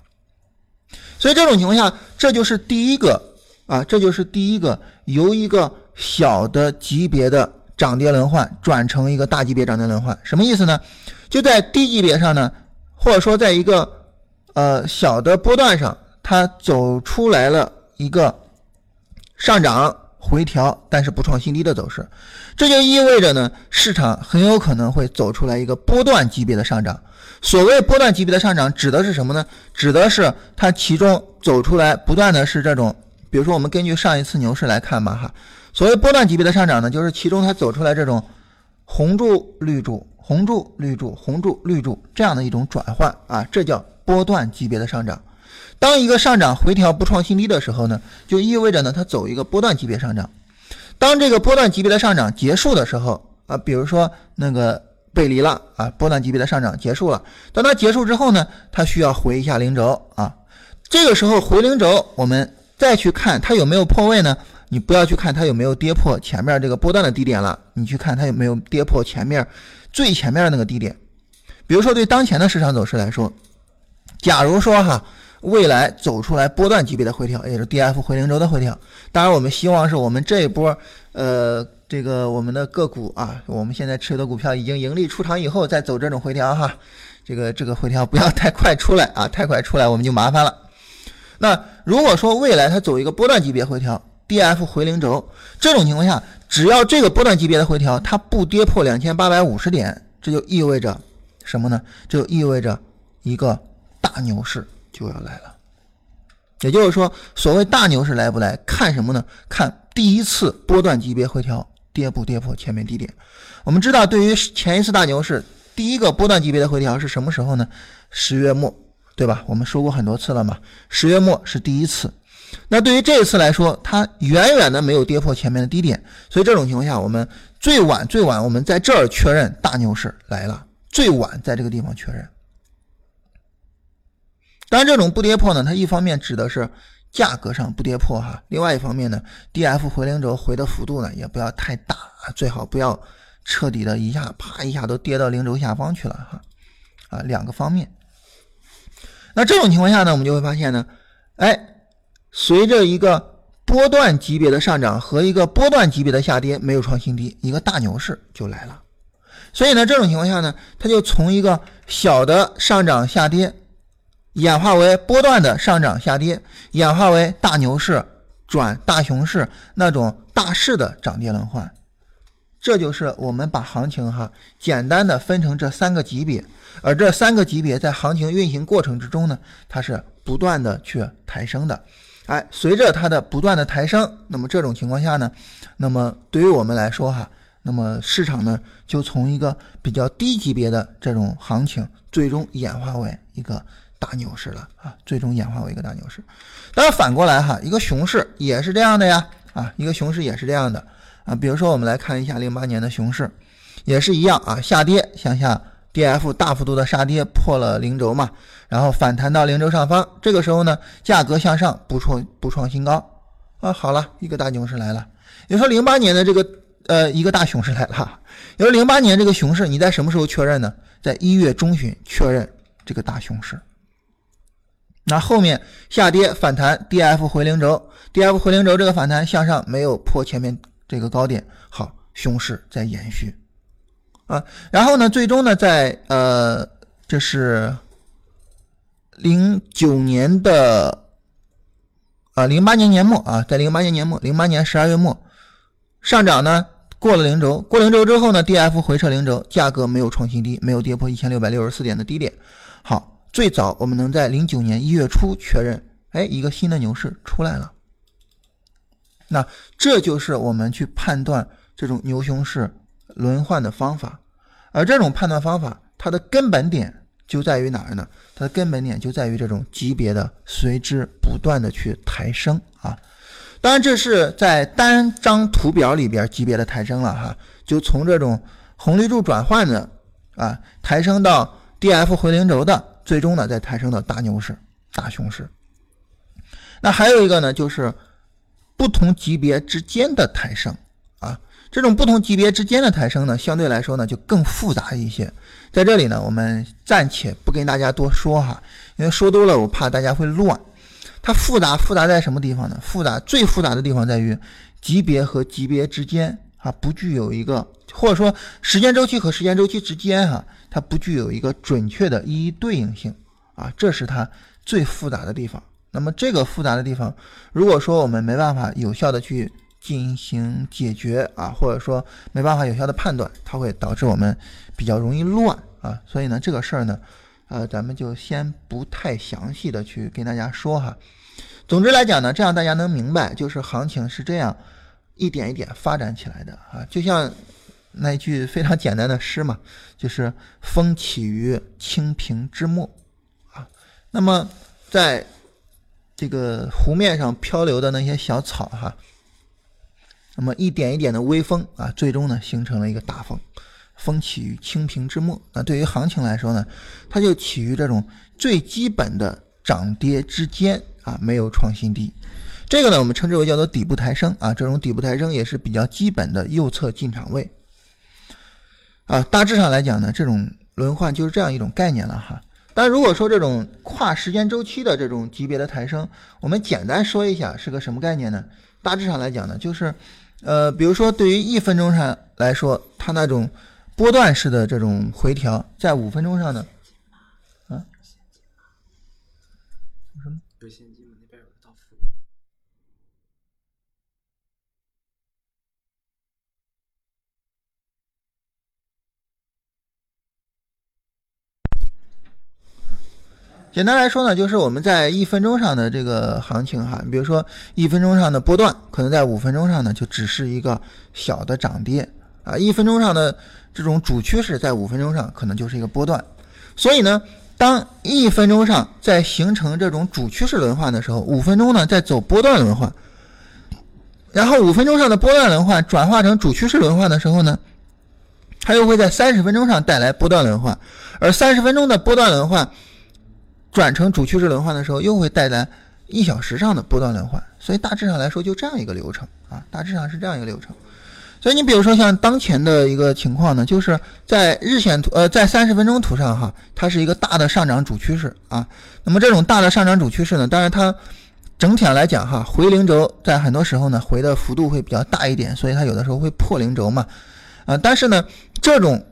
A: 所以这种情况下，这就是第一个啊，这就是第一个由一个小的级别的涨跌轮换转成一个大级别涨跌轮换，什么意思呢？就在低级别上呢，或者说在一个呃小的波段上，它走出来了一个上涨回调，但是不创新低的走势，这就意味着呢，市场很有可能会走出来一个波段级别的上涨。所谓波段级别的上涨，指的是什么呢？指的是它其中走出来不断的是这种，比如说我们根据上一次牛市来看吧，哈，所谓波段级别的上涨呢，就是其中它走出来这种红柱绿柱、红柱绿柱、红柱绿柱这样的一种转换啊，这叫波段级别的上涨。当一个上涨回调不创新低的时候呢，就意味着呢它走一个波段级别上涨。当这个波段级别的上涨结束的时候啊，比如说那个。背离了啊，波段级别的上涨结束了。当它结束之后呢，它需要回一下零轴啊。这个时候回零轴，我们再去看它有没有破位呢？你不要去看它有没有跌破前面这个波段的低点了，你去看它有没有跌破前面最前面的那个低点。比如说对当前的市场走势来说，假如说哈，未来走出来波段级别的回调，也是 D F 回零轴的回调。当然，我们希望是我们这一波呃。这个我们的个股啊，我们现在持有的股票已经盈利出场以后再走这种回调哈，这个这个回调不要太快出来啊，太快出来我们就麻烦了。那如果说未来它走一个波段级别回调，D F 回零轴，这种情况下，只要这个波段级别的回调它不跌破两千八百五十点，这就意味着什么呢？就意味着一个大牛市就要来了。也就是说，所谓大牛市来不来，看什么呢？看第一次波段级别回调。跌不跌破前面低点？我们知道，对于前一次大牛市第一个波段级别的回调是什么时候呢？十月末，对吧？我们说过很多次了嘛。十月末是第一次。那对于这一次来说，它远远的没有跌破前面的低点，所以这种情况下，我们最晚最晚我们在这儿确认大牛市来了，最晚在这个地方确认。当然，这种不跌破呢，它一方面指的是。价格上不跌破哈，另外一方面呢，D F 回零轴回的幅度呢也不要太大啊，最好不要彻底的一下啪一下都跌到零轴下方去了哈，啊两个方面。那这种情况下呢，我们就会发现呢，哎，随着一个波段级别的上涨和一个波段级别的下跌没有创新低，一个大牛市就来了。所以呢，这种情况下呢，它就从一个小的上涨下跌。演化为波段的上涨下跌，演化为大牛市转大熊市那种大势的涨跌轮换，这就是我们把行情哈简单的分成这三个级别，而这三个级别在行情运行过程之中呢，它是不断的去抬升的，哎，随着它的不断的抬升，那么这种情况下呢，那么对于我们来说哈，那么市场呢就从一个比较低级别的这种行情，最终演化为一个。大牛市了啊，最终演化为一个大牛市。当然反过来哈，一个熊市也是这样的呀啊，一个熊市也是这样的啊。比如说我们来看一下零八年的熊市，也是一样啊，下跌向下，D F 大幅度的杀跌破了零轴嘛，然后反弹到零轴上方，这个时候呢，价格向上不创不创新高啊，好了一个大牛市来了。你说零八年的这个呃一个大熊市来了，你说零八年这个熊市你在什么时候确认呢？在一月中旬确认这个大熊市。那后面下跌反弹，D F 回零轴，D F 回零轴这个反弹向上没有破前面这个高点，好，熊市在延续啊。然后呢，最终呢，在呃，这是零九年的啊，零八年年末啊，在零八年年末，零八年十二月末上涨呢，过了零轴，过零轴之后呢，D F 回撤零轴，价格没有创新低，没有跌破一千六百六十四点的低点。好，最早我们能在零九年一月初确认，哎，一个新的牛市出来了。那这就是我们去判断这种牛熊市轮换的方法，而这种判断方法，它的根本点就在于哪儿呢？它的根本点就在于这种级别的随之不断的去抬升啊。当然，这是在单张图表里边级别的抬升了哈，就从这种红绿柱转换的啊抬升到 D F 回零轴的，最终呢再抬升到大牛市、大熊市。那还有一个呢，就是不同级别之间的抬升啊，这种不同级别之间的抬升呢，相对来说呢就更复杂一些。在这里呢，我们暂且不跟大家多说哈，因为说多了我怕大家会乱。它复杂复杂在什么地方呢？复杂最复杂的地方在于级别和级别之间啊不具有一个，或者说时间周期和时间周期之间哈，它不具有一个准确的一一对应性啊，这是它最复杂的地方。那么这个复杂的地方，如果说我们没办法有效的去进行解决啊，或者说没办法有效的判断，它会导致我们比较容易乱啊。所以呢，这个事儿呢，呃，咱们就先不太详细的去跟大家说哈。总之来讲呢，这样大家能明白，就是行情是这样一点一点发展起来的啊，就像那一句非常简单的诗嘛，就是“风起于青萍之末”啊。那么在这个湖面上漂流的那些小草哈，那么一点一点的微风啊，最终呢形成了一个大风，“风起于青萍之末”。那对于行情来说呢，它就起于这种最基本的涨跌之间。啊，没有创新低，这个呢，我们称之为叫做底部抬升啊。这种底部抬升也是比较基本的右侧进场位啊。大致上来讲呢，这种轮换就是这样一种概念了哈。但如果说这种跨时间周期的这种级别的抬升，我们简单说一下是个什么概念呢？大致上来讲呢，就是呃，比如说对于一分钟上来说，它那种波段式的这种回调，在五分钟上呢，啊，什么？有现金吗？那边有个到付。简单来说呢，就是我们在一分钟上的这个行情哈，比如说一分钟上的波段，可能在五分钟上呢就只是一个小的涨跌啊，一分钟上的这种主趋势在五分钟上可能就是一个波段，所以呢。当一分钟上在形成这种主趋势轮换的时候，五分钟呢在走波段轮换，然后五分钟上的波段轮换转化成主趋势轮换的时候呢，它又会在三十分钟上带来波段轮换，而三十分钟的波段轮换转成主趋势轮换的时候，又会带来一小时上的波段轮换，所以大致上来说就这样一个流程啊，大致上是这样一个流程。所以你比如说像当前的一个情况呢，就是在日线图，呃，在三十分钟图上哈，它是一个大的上涨主趋势啊。那么这种大的上涨主趋势呢，当然它整体上来讲哈，回零轴在很多时候呢回的幅度会比较大一点，所以它有的时候会破零轴嘛，啊，但是呢，这种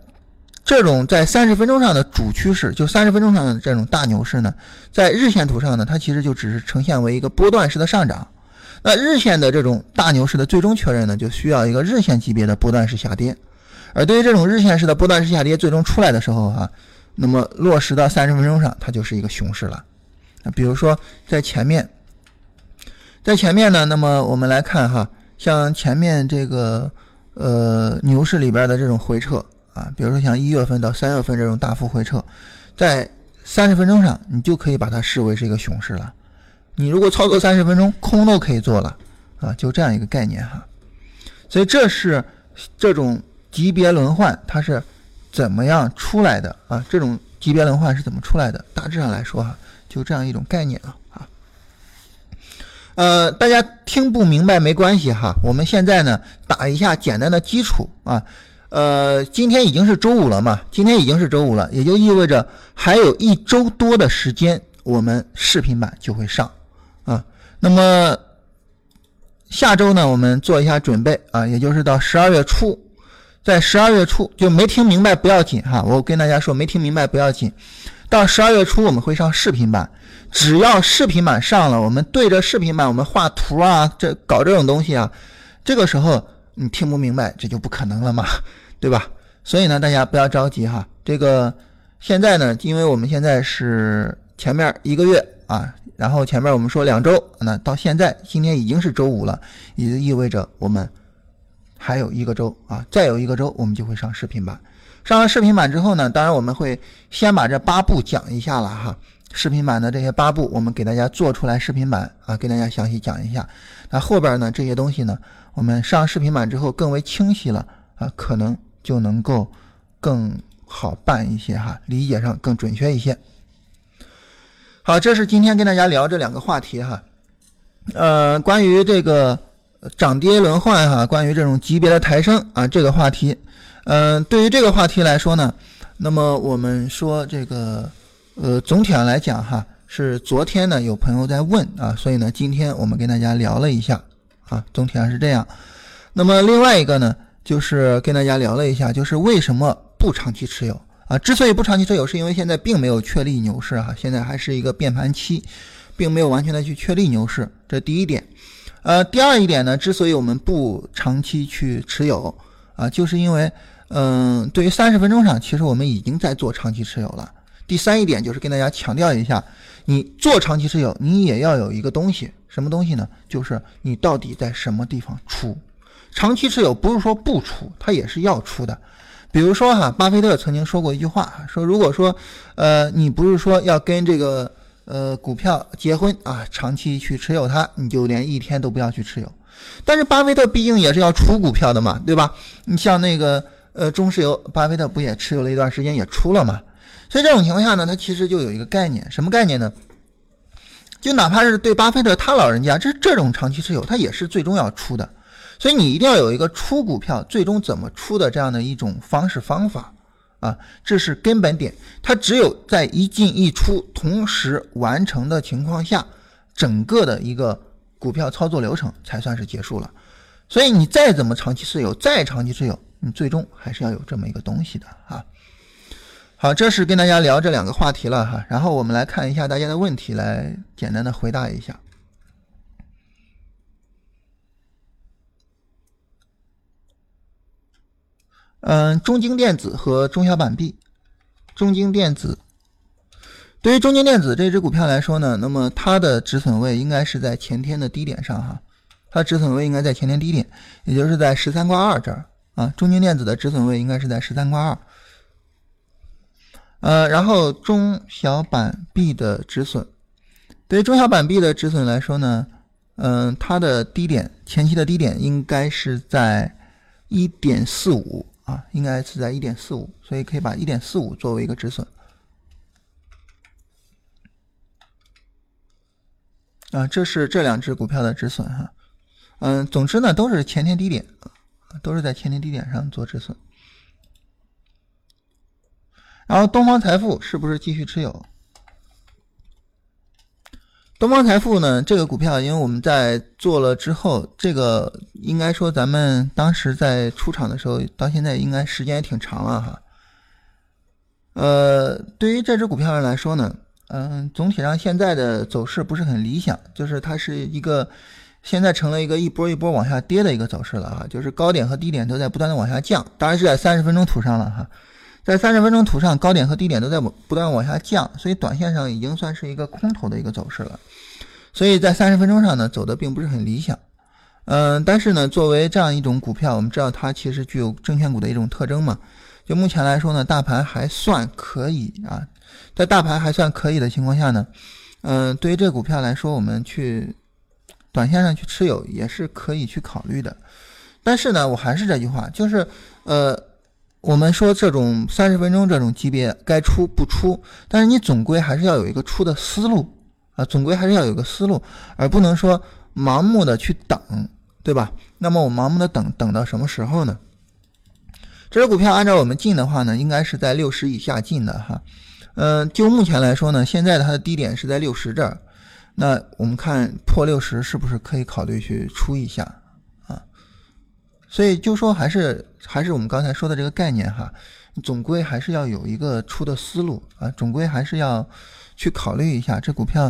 A: 这种在三十分钟上的主趋势，就三十分钟上的这种大牛市呢，在日线图上呢，它其实就只是呈现为一个波段式的上涨。那日线的这种大牛市的最终确认呢，就需要一个日线级别的波段式下跌。而对于这种日线式的波段式下跌最终出来的时候哈，那么落实到三十分钟上，它就是一个熊市了。那比如说在前面，在前面呢，那么我们来看哈，像前面这个呃牛市里边的这种回撤啊，比如说像一月份到三月份这种大幅回撤，在三十分钟上，你就可以把它视为是一个熊市了。你如果操作三十分钟，空都可以做了，啊，就这样一个概念哈。所以这是这种级别轮换它是怎么样出来的啊？这种级别轮换是怎么出来的？大致上来说哈，就这样一种概念了啊。呃，大家听不明白没关系哈，我们现在呢打一下简单的基础啊。呃，今天已经是周五了嘛，今天已经是周五了，也就意味着还有一周多的时间，我们视频版就会上。啊，那么下周呢，我们做一下准备啊，也就是到十二月初，在十二月初就没听明白不要紧哈，我跟大家说没听明白不要紧，到十二月初我们会上视频版，只要视频版上了，我们对着视频版我们画图啊，这搞这种东西啊，这个时候你听不明白，这就不可能了嘛，对吧？所以呢，大家不要着急哈。这个现在呢，因为我们现在是前面一个月啊，然后前面我们说两周，那到现在今天已经是周五了，也就意味着我们还有一个周啊，再有一个周我们就会上视频版。上了视频版之后呢，当然我们会先把这八步讲一下了哈。视频版的这些八步，我们给大家做出来视频版啊，给大家详细讲一下。那后边呢这些东西呢，我们上视频版之后更为清晰了啊，可能就能够更好办一些哈，理解上更准确一些。好，这是今天跟大家聊这两个话题哈。呃，关于这个涨跌轮换哈，关于这种级别的抬升啊，这个话题，嗯，对于这个话题来说呢，那么我们说这个。呃，总体上来讲哈，是昨天呢有朋友在问啊，所以呢今天我们跟大家聊了一下啊，总体上是这样。那么另外一个呢，就是跟大家聊了一下，就是为什么不长期持有啊？之所以不长期持有，是因为现在并没有确立牛市哈，现在还是一个变盘期，并没有完全的去确立牛市，这第一点。呃，第二一点呢，之所以我们不长期去持有啊，就是因为嗯，对于三十分钟上，其实我们已经在做长期持有了。第三一点就是跟大家强调一下，你做长期持有，你也要有一个东西，什么东西呢？就是你到底在什么地方出？长期持有不是说不出，它也是要出的。比如说哈，巴菲特曾经说过一句话，说如果说，呃，你不是说要跟这个呃股票结婚啊，长期去持有它，你就连一天都不要去持有。但是巴菲特毕竟也是要出股票的嘛，对吧？你像那个呃中石油，巴菲特不也持有了一段时间，也出了嘛？所以这种情况下呢，它其实就有一个概念，什么概念呢？就哪怕是对巴菲特他老人家，这这种长期持有，他也是最终要出的。所以你一定要有一个出股票最终怎么出的这样的一种方式方法啊，这是根本点。它只有在一进一出同时完成的情况下，整个的一个股票操作流程才算是结束了。所以你再怎么长期持有，再长期持有，你最终还是要有这么一个东西的啊。好，这是跟大家聊这两个话题了哈，然后我们来看一下大家的问题，来简单的回答一下。嗯，中京电子和中小板币，中京电子，对于中京电子这只股票来说呢，那么它的止损位应该是在前天的低点上哈，它止损位应该在前天低点，也就是在十三块二这儿啊，中京电子的止损位应该是在十三块二。呃，然后中小板币的止损，对于中小板币的止损来说呢，嗯，它的低点前期的低点应该是在一点四五啊，应该是在一点四五，所以可以把一点四五作为一个止损。啊，这是这两只股票的止损哈，嗯，总之呢都是前天低点，都是在前天低点上做止损。然后东方财富是不是继续持有？东方财富呢？这个股票，因为我们在做了之后，这个应该说咱们当时在出场的时候，到现在应该时间也挺长了哈。呃，对于这只股票上来说呢，嗯，总体上现在的走势不是很理想，就是它是一个现在成了一个一波一波往下跌的一个走势了啊，就是高点和低点都在不断的往下降，当然是在三十分钟图上了哈。在三十分钟图上，高点和低点都在不断往下降，所以短线上已经算是一个空头的一个走势了。所以在三十分钟上呢，走的并不是很理想。嗯，但是呢，作为这样一种股票，我们知道它其实具有证券股的一种特征嘛。就目前来说呢，大盘还算可以啊。在大盘还算可以的情况下呢，嗯，对于这股票来说，我们去短线上去持有也是可以去考虑的。但是呢，我还是这句话，就是呃。我们说这种三十分钟这种级别该出不出，但是你总归还是要有一个出的思路啊，总归还是要有个思路，而不能说盲目的去等，对吧？那么我盲目的等等到什么时候呢？这只股票按照我们进的话呢，应该是在六十以下进的哈。嗯，就目前来说呢，现在它的低点是在六十这儿，那我们看破六十是不是可以考虑去出一下？所以就说还是还是我们刚才说的这个概念哈，总归还是要有一个出的思路啊，总归还是要去考虑一下这股票，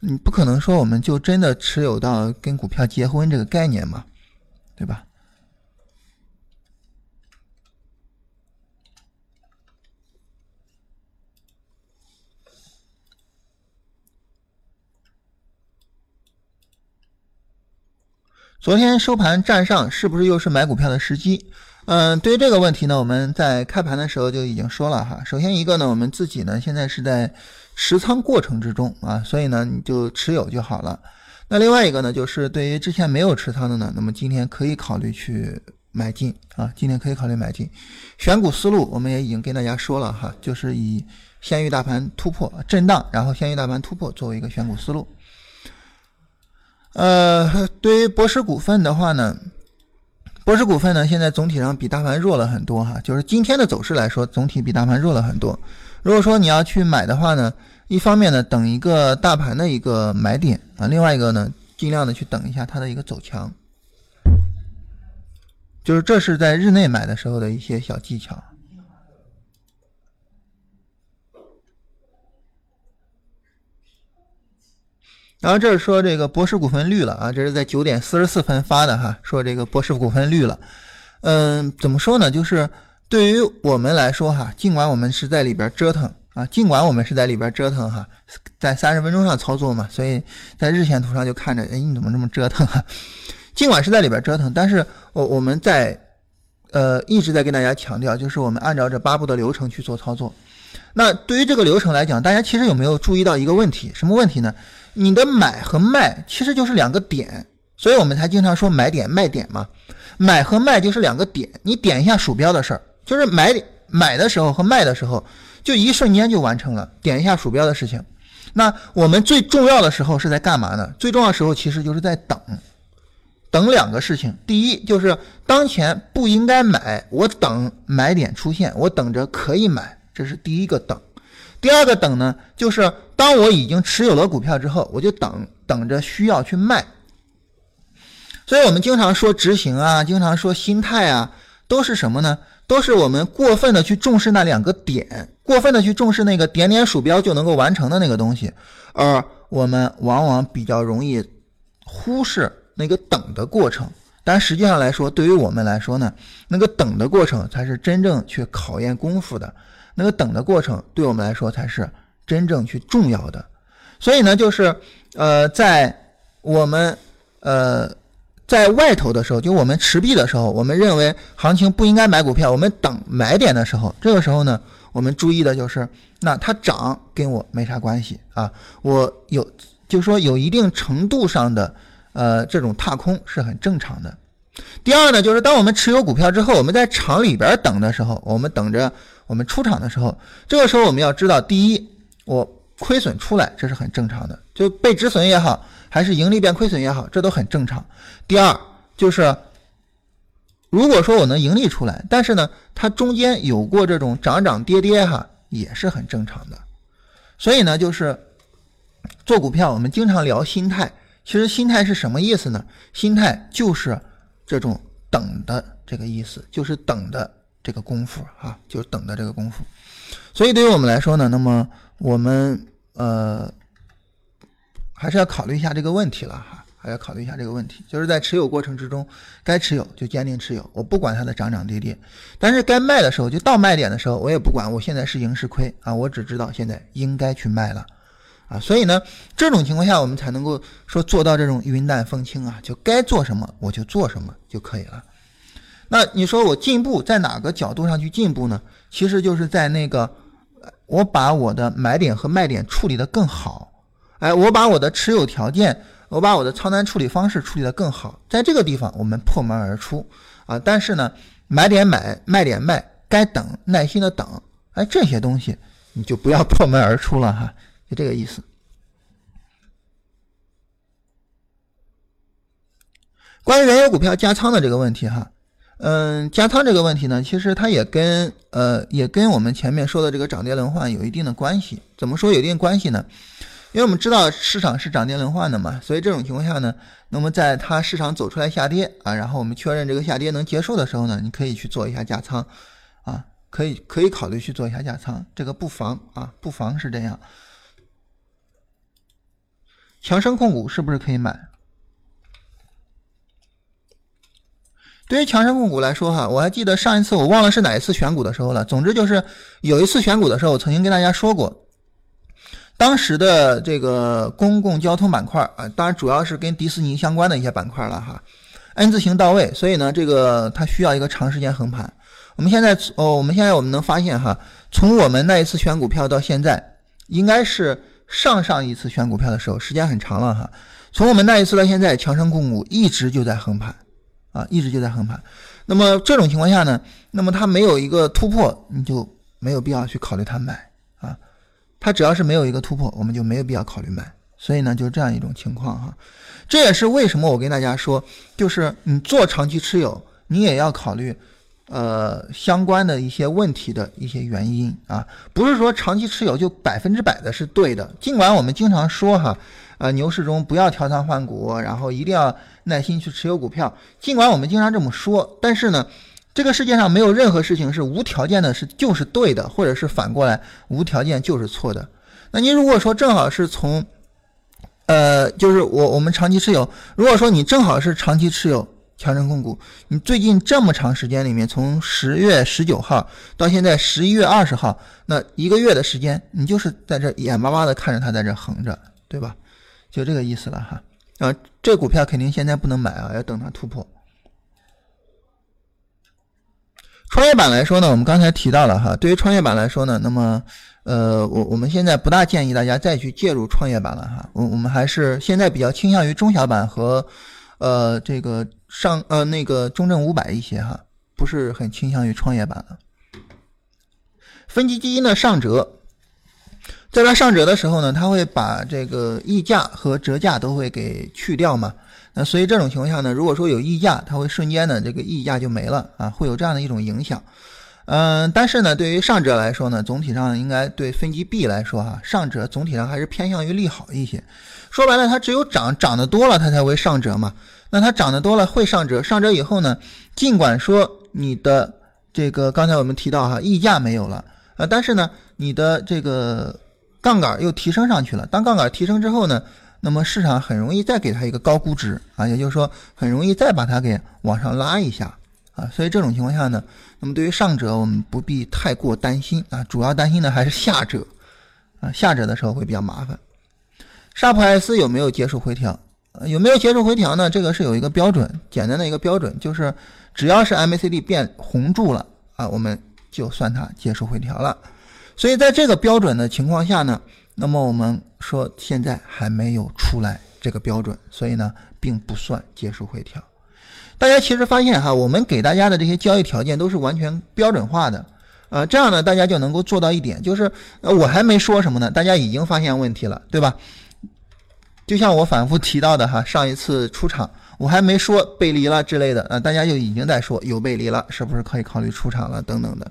A: 你不可能说我们就真的持有到跟股票结婚这个概念嘛，对吧？昨天收盘站上，是不是又是买股票的时机？嗯，对于这个问题呢，我们在开盘的时候就已经说了哈。首先一个呢，我们自己呢现在是在持仓过程之中啊，所以呢你就持有就好了。那另外一个呢，就是对于之前没有持仓的呢，那么今天可以考虑去买进啊，今天可以考虑买进。选股思路我们也已经跟大家说了哈，就是以先于大盘突破震荡，然后先于大盘突破作为一个选股思路。呃，对于博时股份的话呢。博时股份呢，现在总体上比大盘弱了很多哈，就是今天的走势来说，总体比大盘弱了很多。如果说你要去买的话呢，一方面呢，等一个大盘的一个买点啊，另外一个呢，尽量的去等一下它的一个走强，就是这是在日内买的时候的一些小技巧。然后这是说这个博士股份绿了啊，这是在九点四十四分发的哈，说这个博士股份绿了。嗯，怎么说呢？就是对于我们来说哈，尽管我们是在里边折腾啊，尽管我们是在里边折腾哈，在三十分钟上操作嘛，所以在日线图上就看着，哎，你怎么这么折腾啊？尽管是在里边折腾，但是我我们在呃一直在跟大家强调，就是我们按照这八步的流程去做操作。那对于这个流程来讲，大家其实有没有注意到一个问题？什么问题呢？你的买和卖其实就是两个点，所以我们才经常说买点卖点嘛。买和卖就是两个点，你点一下鼠标的事儿，就是买买的时候和卖的时候，就一瞬间就完成了点一下鼠标的事情。那我们最重要的时候是在干嘛呢？最重要的时候其实就是在等，等两个事情。第一就是当前不应该买，我等买点出现，我等着可以买，这是第一个等。第二个等呢，就是当我已经持有了股票之后，我就等等着需要去卖。所以我们经常说执行啊，经常说心态啊，都是什么呢？都是我们过分的去重视那两个点，过分的去重视那个点点鼠标就能够完成的那个东西，而我们往往比较容易忽视那个等的过程。但实际上来说，对于我们来说呢，那个等的过程才是真正去考验功夫的。那个等的过程对我们来说才是真正去重要的，所以呢，就是呃，在我们呃在外头的时候，就我们持币的时候，我们认为行情不应该买股票，我们等买点的时候，这个时候呢，我们注意的就是，那它涨跟我没啥关系啊，我有就是说有一定程度上的呃这种踏空是很正常的。第二呢，就是当我们持有股票之后，我们在场里边等的时候，我们等着。我们出场的时候，这个时候我们要知道，第一，我亏损出来，这是很正常的，就被止损也好，还是盈利变亏损也好，这都很正常。第二，就是如果说我能盈利出来，但是呢，它中间有过这种涨涨跌跌哈，也是很正常的。所以呢，就是做股票，我们经常聊心态，其实心态是什么意思呢？心态就是这种等的这个意思，就是等的。这个功夫哈，就是等的这个功夫，所以对于我们来说呢，那么我们呃还是要考虑一下这个问题了哈，还要考虑一下这个问题，就是在持有过程之中，该持有就坚定持有，我不管它的涨涨跌跌，但是该卖的时候，就到卖点的时候，我也不管我现在是赢是亏啊，我只知道现在应该去卖了啊，所以呢，这种情况下我们才能够说做到这种云淡风轻啊，就该做什么我就做什么就可以了。那你说我进步在哪个角度上去进步呢？其实就是在那个，我把我的买点和卖点处理的更好，哎，我把我的持有条件，我把我的仓单处理方式处理的更好，在这个地方我们破门而出啊。但是呢，买点买，卖点卖，该等耐心的等，哎，这些东西你就不要破门而出了哈，就这个意思。关于原油股票加仓的这个问题哈。嗯，加仓这个问题呢，其实它也跟呃也跟我们前面说的这个涨跌轮换有一定的关系。怎么说有一定关系呢？因为我们知道市场是涨跌轮换的嘛，所以这种情况下呢，那么在它市场走出来下跌啊，然后我们确认这个下跌能结束的时候呢，你可以去做一下加仓啊，可以可以考虑去做一下加仓，这个不妨啊，不妨是这样。强生控股是不是可以买？对于强生控股来说，哈，我还记得上一次我忘了是哪一次选股的时候了。总之就是有一次选股的时候，我曾经跟大家说过，当时的这个公共交通板块啊，当然主要是跟迪士尼相关的一些板块了哈。N 字形到位，所以呢，这个它需要一个长时间横盘。我们现在哦，我们现在我们能发现哈，从我们那一次选股票到现在，应该是上上一次选股票的时候，时间很长了哈。从我们那一次到现在，强生控股一直就在横盘，啊，一直就在横盘。那么这种情况下呢，那么它没有一个突破，你就没有必要去考虑它买啊。它只要是没有一个突破，我们就没有必要考虑买。所以呢，就是这样一种情况哈。这也是为什么我跟大家说，就是你做长期持有，你也要考虑。呃，相关的一些问题的一些原因啊，不是说长期持有就百分之百的是对的。尽管我们经常说哈，呃，牛市中不要调仓换股，然后一定要耐心去持有股票。尽管我们经常这么说，但是呢，这个世界上没有任何事情是无条件的，是就是对的，或者是反过来无条件就是错的。那你如果说正好是从，呃，就是我我们长期持有，如果说你正好是长期持有。强生控股，你最近这么长时间里面，从十月十九号到现在十一月二十号，那一个月的时间，你就是在这眼巴巴的看着它在这横着，对吧？就这个意思了哈。啊，这股票肯定现在不能买啊，要等它突破。创业板来说呢，我们刚才提到了哈，对于创业板来说呢，那么呃，我我们现在不大建议大家再去介入创业板了哈。我我们还是现在比较倾向于中小板和呃这个。上呃那个中证五百一些哈，不是很倾向于创业板了。分级基金的上折，在它上折的时候呢，它会把这个溢价和折价都会给去掉嘛。那所以这种情况下呢，如果说有溢价，它会瞬间的这个溢价就没了啊，会有这样的一种影响。嗯，但是呢，对于上折来说呢，总体上应该对分级 B 来说哈，上折总体上还是偏向于利好一些。说白了，它只有涨涨得多了，它才会上折嘛。那它涨得多了会上折，上折以后呢，尽管说你的这个刚才我们提到哈溢价没有了啊，但是呢，你的这个杠杆又提升上去了。当杠杆提升之后呢，那么市场很容易再给它一个高估值啊，也就是说很容易再把它给往上拉一下啊。所以这种情况下呢，那么对于上折我们不必太过担心啊，主要担心的还是下折啊，下折的时候会比较麻烦。沙普爱思有没有结束回调？有没有结束回调呢？这个是有一个标准，简单的一个标准，就是只要是 MACD 变红柱了啊，我们就算它结束回调了。所以在这个标准的情况下呢，那么我们说现在还没有出来这个标准，所以呢，并不算结束回调。大家其实发现哈，我们给大家的这些交易条件都是完全标准化的，呃，这样呢，大家就能够做到一点，就是我还没说什么呢，大家已经发现问题了，对吧？就像我反复提到的哈，上一次出场我还没说背离了之类的，呃，大家就已经在说有背离了，是不是可以考虑出场了等等的。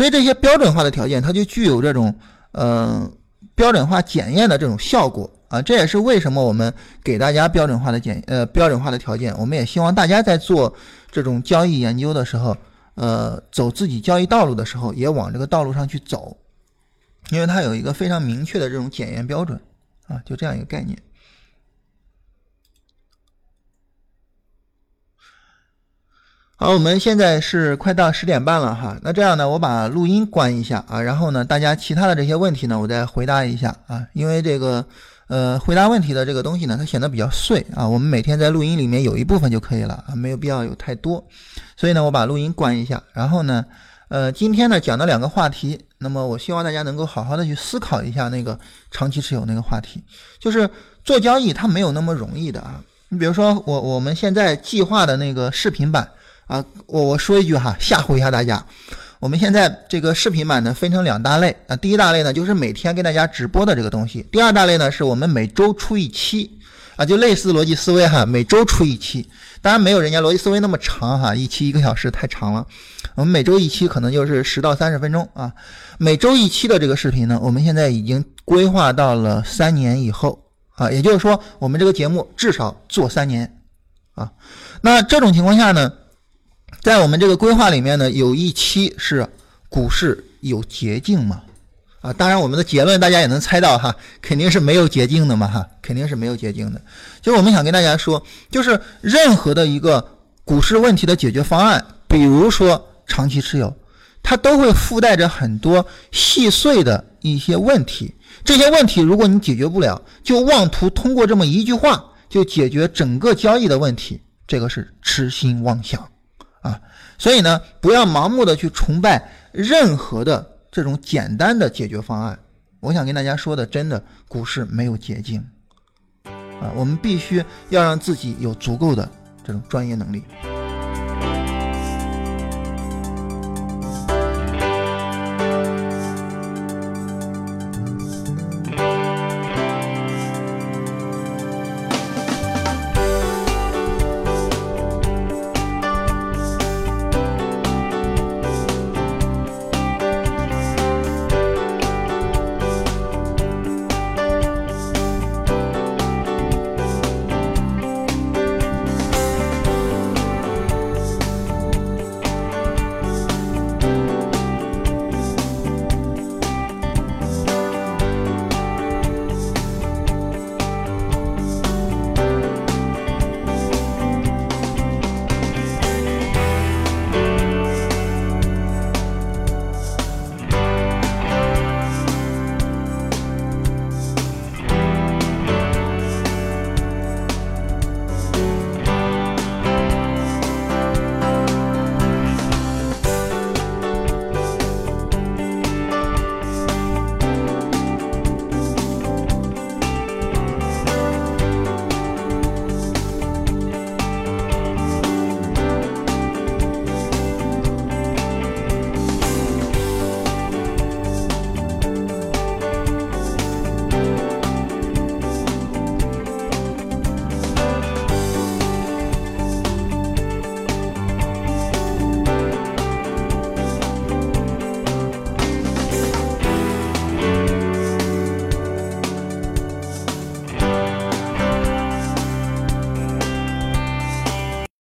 A: 所以这些标准化的条件，它就具有这种嗯标准化检验的这种效果啊。这也是为什么我们给大家标准化的检呃标准化的条件，我们也希望大家在做这种交易研究的时候，呃，走自己交易道路的时候，也往这个道路上去走，因为它有一个非常明确的这种检验标准啊，就这样一个概念。好，我们现在是快到十点半了哈。那这样呢，我把录音关一下啊，然后呢，大家其他的这些问题呢，我再回答一下啊。因为这个，呃，回答问题的这个东西呢，它显得比较碎啊。我们每天在录音里面有一部分就可以了啊，没有必要有太多。所以呢，我把录音关一下，然后呢，呃，今天呢讲的两个话题，那么我希望大家能够好好的去思考一下那个长期持有那个话题，就是做交易它没有那么容易的啊。你比如说我我们现在计划的那个视频版。啊，我我说一句哈，吓唬一下大家。我们现在这个视频版呢，分成两大类啊。第一大类呢，就是每天跟大家直播的这个东西；第二大类呢，是我们每周出一期啊，就类似逻辑思维哈，每周出一期。当然没有人家逻辑思维那么长哈，一期一个小时太长了。我们每周一期，可能就是十到三十分钟啊。每周一期的这个视频呢，我们现在已经规划到了三年以后啊，也就是说，我们这个节目至少做三年啊。那这种情况下呢？在我们这个规划里面呢，有一期是股市有捷径嘛？啊，当然我们的结论大家也能猜到哈，肯定是没有捷径的嘛哈，肯定是没有捷径的。就我们想跟大家说，就是任何的一个股市问题的解决方案，比如说长期持有，它都会附带着很多细碎的一些问题。这些问题如果你解决不了，就妄图通过这么一句话就解决整个交易的问题。这个是痴心妄想啊！所以呢，不要盲目的去崇拜任何的这种简单的解决方案。我想跟大家说的，真的股市没有捷径啊！我们必须要让自己有足够的这种专业能力。